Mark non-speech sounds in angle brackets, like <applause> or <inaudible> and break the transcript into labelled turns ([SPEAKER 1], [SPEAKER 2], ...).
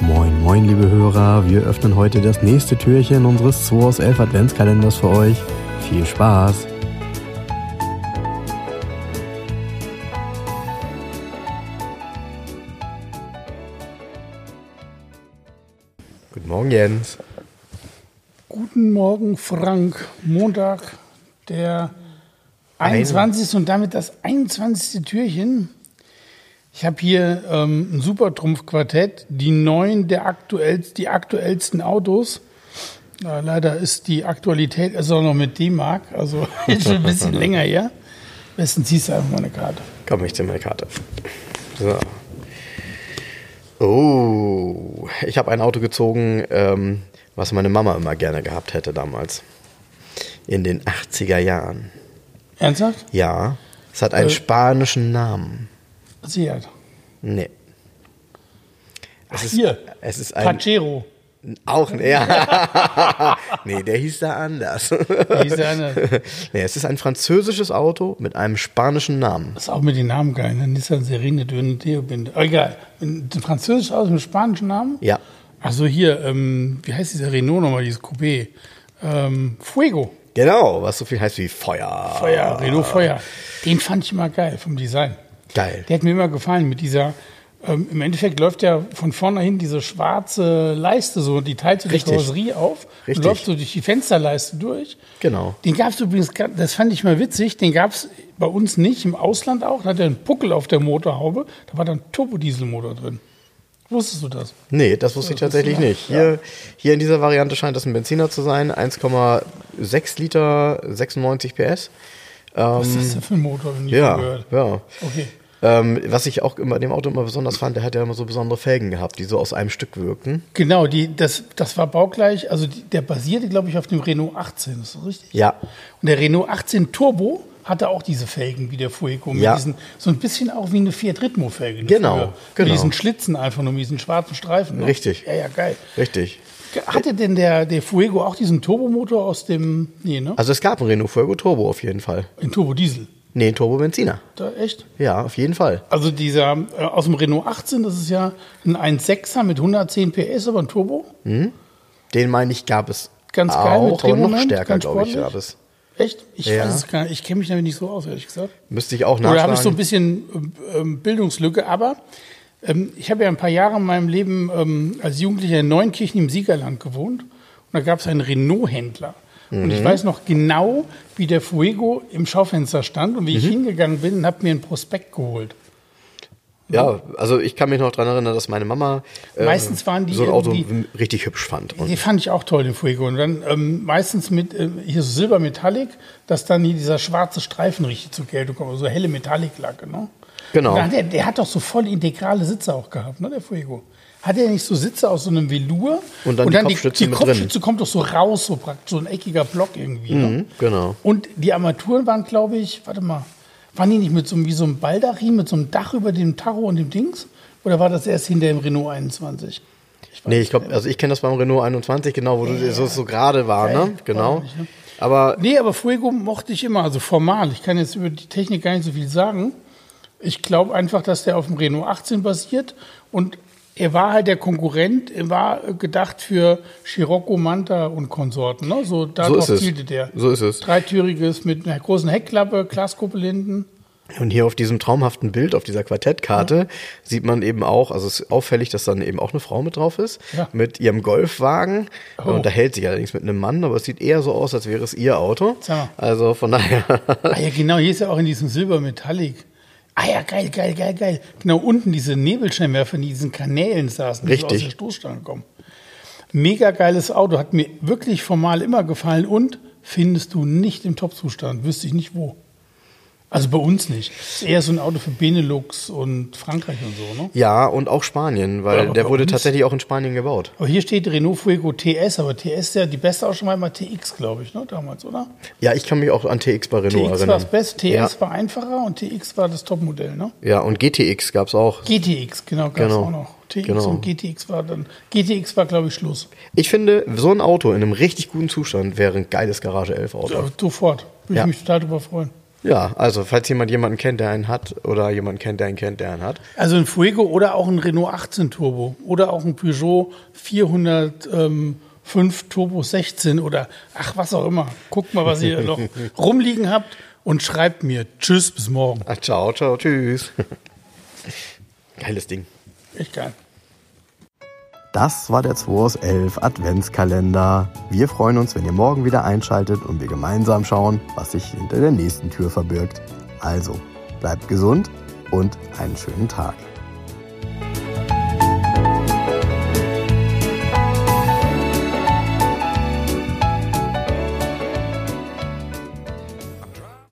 [SPEAKER 1] Moin, moin, liebe Hörer. Wir öffnen heute das nächste Türchen unseres 2 aus 11 Adventskalenders für euch. Viel Spaß! Guten Morgen, Jens.
[SPEAKER 2] Guten Morgen, Frank. Montag, der 21. und damit das 21. Türchen. Ich habe hier ähm, ein Supertrumpf-Quartett, die neun der aktuellst, die aktuellsten Autos. Ja, leider ist die Aktualität ist auch noch mit D-Mark, also <laughs> ist schon ein bisschen länger her. Besten ziehst du einfach mal eine Karte.
[SPEAKER 1] Komm, ich ziehe meine Karte. So. Oh, ich habe ein Auto gezogen, ähm, was meine Mama immer gerne gehabt hätte damals. In den 80er Jahren.
[SPEAKER 2] Ernsthaft?
[SPEAKER 1] Ja, es hat einen
[SPEAKER 2] Äh.
[SPEAKER 1] spanischen Namen.
[SPEAKER 2] Seat.
[SPEAKER 1] Nee.
[SPEAKER 2] Ach,
[SPEAKER 1] ist,
[SPEAKER 2] hier.
[SPEAKER 1] Es ist ein.
[SPEAKER 2] Pajero.
[SPEAKER 1] Auch, ja. <laughs> nee, der hieß da anders.
[SPEAKER 2] Der andere? <laughs>
[SPEAKER 1] nee, es ist ein französisches Auto mit einem spanischen Namen.
[SPEAKER 2] Das ist auch mit den Namen geil. Ne? Nissan Serene Döne Theobinde. Aber egal. Ein französisches Auto mit spanischen Namen?
[SPEAKER 1] Ja.
[SPEAKER 2] Also hier, ähm, wie heißt dieser Renault nochmal, dieses Coupé? Ähm, Fuego.
[SPEAKER 1] Genau, was so viel heißt wie Feuer.
[SPEAKER 2] Feuer, Renault Feuer. Den fand ich immer geil vom Design.
[SPEAKER 1] Geil.
[SPEAKER 2] Der hat mir immer gefallen mit dieser, ähm, im Endeffekt läuft ja von vorne hin diese schwarze Leiste so, die teilt so die. Karosserie auf
[SPEAKER 1] Richtig.
[SPEAKER 2] und läuft so durch die Fensterleiste durch.
[SPEAKER 1] Genau.
[SPEAKER 2] Den gab es übrigens, das fand ich mal witzig, den gab es bei uns nicht, im Ausland auch. Da hat er einen Puckel auf der Motorhaube, da war dann Turbodieselmotor drin. Wusstest du das?
[SPEAKER 1] Nee, das wusste ich tatsächlich nicht. Hier, hier in dieser Variante scheint das ein Benziner zu sein. 1,6 Liter, 96 PS.
[SPEAKER 2] Was ist das denn für ein Motor? Nie von
[SPEAKER 1] Ja,
[SPEAKER 2] gehört.
[SPEAKER 1] ja.
[SPEAKER 2] Okay.
[SPEAKER 1] Ähm, was ich auch immer dem Auto immer besonders fand, der hat ja immer so besondere Felgen gehabt, die so aus einem Stück wirkten.
[SPEAKER 2] Genau, die, das, das war baugleich, also die, der basierte, glaube ich, auf dem Renault 18, ist das richtig?
[SPEAKER 1] Ja.
[SPEAKER 2] Und der Renault 18 Turbo hatte auch diese Felgen wie der Fuego. Mit
[SPEAKER 1] Ja.
[SPEAKER 2] diesen, so ein bisschen auch wie eine Fiat Ritmo-Felge. ne,
[SPEAKER 1] Genau,
[SPEAKER 2] früher.
[SPEAKER 1] genau.
[SPEAKER 2] Mit diesen Schlitzen einfach nur, mit diesen schwarzen Streifen. Ne?
[SPEAKER 1] Richtig.
[SPEAKER 2] Ja, ja, geil.
[SPEAKER 1] Richtig.
[SPEAKER 2] Hatte denn der, der Fuego auch diesen Turbomotor aus dem, nee, ne?
[SPEAKER 1] Also es gab einen Renault Fuego Turbo auf jeden Fall.
[SPEAKER 2] Ein Turbodiesel.
[SPEAKER 1] Nee, ein Turbo-Benziner.
[SPEAKER 2] Da, echt?
[SPEAKER 1] Ja, auf jeden Fall.
[SPEAKER 2] Also dieser äh, aus dem Renault 18, das ist ja ein 1.6er mit 110 PS, aber ein Turbo.
[SPEAKER 1] Den meine ich gab es
[SPEAKER 2] Ganz
[SPEAKER 1] auch,
[SPEAKER 2] geil, mit
[SPEAKER 1] aber noch
[SPEAKER 2] Drehmoment,
[SPEAKER 1] stärker, glaube ich, gab es.
[SPEAKER 2] Echt? Ich
[SPEAKER 1] Ja.
[SPEAKER 2] weiß es gar nicht. Ich kenne mich damit nicht so aus, ehrlich gesagt.
[SPEAKER 1] Müsste ich auch nachschlagen.
[SPEAKER 2] Oder habe ich so ein bisschen ähm, Bildungslücke, aber ähm, ich habe ja ein paar Jahre in meinem Leben ähm, als Jugendlicher in Neunkirchen im Siegerland gewohnt und da gab es einen Renault-Händler. Und
[SPEAKER 1] Mhm.
[SPEAKER 2] ich weiß noch genau, wie der Fuego im Schaufenster stand und wie
[SPEAKER 1] Mhm.
[SPEAKER 2] ich hingegangen bin und habe mir einen Prospekt geholt.
[SPEAKER 1] Ja, also ich kann mich noch daran erinnern, dass meine Mama äh,
[SPEAKER 2] Meistens waren die
[SPEAKER 1] so ein Auto richtig hübsch fand. Und
[SPEAKER 2] Die fand ich auch toll, den Fuego. Und dann ähm, meistens mit äh, hier so Silbermetallic, dass dann hier dieser schwarze Streifen richtig zur Geltung kommt, so helle Metallic-Lacke. Ne?
[SPEAKER 1] Genau.
[SPEAKER 2] Und dann der, der hat doch so voll integrale Sitze auch gehabt, ne, der Fuego. Hat er nicht so Sitze aus so einem Velour?
[SPEAKER 1] Und dann die Kopfstütze
[SPEAKER 2] die,
[SPEAKER 1] mit
[SPEAKER 2] Kopfstütze kommt doch so raus, so praktisch, so ein eckiger Block irgendwie. Ne?
[SPEAKER 1] Mhm, genau.
[SPEAKER 2] Und die Armaturen waren, glaube ich, warte mal, waren die nicht mit so einem, wie so einem Baldachin, mit so einem Dach über dem Tacho und dem Dings? Oder war das erst hinter dem Renault 21?
[SPEAKER 1] Nee, ich glaube, also ich kenne das beim Renault 21, genau, wo du so, so gerade war,
[SPEAKER 2] Geil,
[SPEAKER 1] ne? Genau.
[SPEAKER 2] ordentlich, ne?
[SPEAKER 1] Aber
[SPEAKER 2] Nee, aber Fuego mochte ich immer, also formal. Ich kann jetzt über die Technik gar nicht so viel sagen. Ich glaube einfach, dass der auf dem Renault 18 basiert und er war halt der Konkurrent, er war gedacht für Scirocco, Manta und Konsorten. Ne? So darauf
[SPEAKER 1] ist es.
[SPEAKER 2] zielte der.
[SPEAKER 1] So ist es.
[SPEAKER 2] Dreitüriges mit einer großen Heckklappe, Glaskuppel hinten.
[SPEAKER 1] Und hier auf diesem traumhaften Bild, auf dieser Quartettkarte, sieht man eben auch, also es ist auffällig, dass dann eben auch eine Frau mit drauf ist,
[SPEAKER 2] Ja.
[SPEAKER 1] mit ihrem Golfwagen.
[SPEAKER 2] Oh.
[SPEAKER 1] Unterhält sich allerdings mit einem Mann, aber es sieht eher so aus, als wäre es ihr Auto. Also von daher.
[SPEAKER 2] Ah ja, genau, hier ist ja auch in diesem Silbermetallic. Ah ja, geil, geil, geil, geil. Genau unten diese Nebelscheinwerfer, die in diesen Kanälen saßen, die so aus
[SPEAKER 1] Richtig.
[SPEAKER 2] der Stoßstange kommen. Mega geiles Auto, hat mir wirklich formal immer gefallen und findest du nicht im Top-Zustand, wüsste ich nicht wo. Also bei uns nicht. Ist eher so ein Auto für Benelux und Frankreich und so, ne?
[SPEAKER 1] ja, und auch Spanien, weil der wurde
[SPEAKER 2] uns-
[SPEAKER 1] tatsächlich auch in Spanien gebaut.
[SPEAKER 2] Aber hier steht Renault Fuego TS, aber TS ist ja die beste auch schon mal immer TX, glaube ich, ne? Damals, oder?
[SPEAKER 1] Ja, ich kann mich auch an TX bei Renault
[SPEAKER 2] TX war
[SPEAKER 1] erinnern.
[SPEAKER 2] das Beste, TS
[SPEAKER 1] Ja.
[SPEAKER 2] war einfacher und TX war das Topmodell, ne?
[SPEAKER 1] Ja, und GTX gab's auch.
[SPEAKER 2] GTX, genau, gab es
[SPEAKER 1] Genau.
[SPEAKER 2] auch noch. TX
[SPEAKER 1] Genau.
[SPEAKER 2] und GTX war dann. GTX war, glaube ich, Schluss.
[SPEAKER 1] Ich finde, so ein Auto in einem richtig guten Zustand wäre ein geiles Garage 11 Auto.
[SPEAKER 2] Ja, sofort. Würde
[SPEAKER 1] Ja.
[SPEAKER 2] ich mich total drüber freuen.
[SPEAKER 1] Ja, also falls jemand jemanden kennt, der einen hat oder jemand kennt, der einen kennt, der einen hat.
[SPEAKER 2] Also ein Fuego oder auch ein Renault 18 Turbo oder auch ein Peugeot 405 Turbo 16 oder ach, was auch immer. Guckt mal, was ihr noch <laughs> rumliegen habt und schreibt mir. Tschüss, bis morgen.
[SPEAKER 1] Ah, ciao, ciao, tschüss. <laughs> Geiles Ding.
[SPEAKER 2] Echt geil.
[SPEAKER 1] Das war der 2 aus 11 Adventskalender. Wir freuen uns, wenn ihr morgen wieder einschaltet und wir gemeinsam schauen, was sich hinter der nächsten Tür verbirgt. Also, bleibt gesund und einen schönen Tag.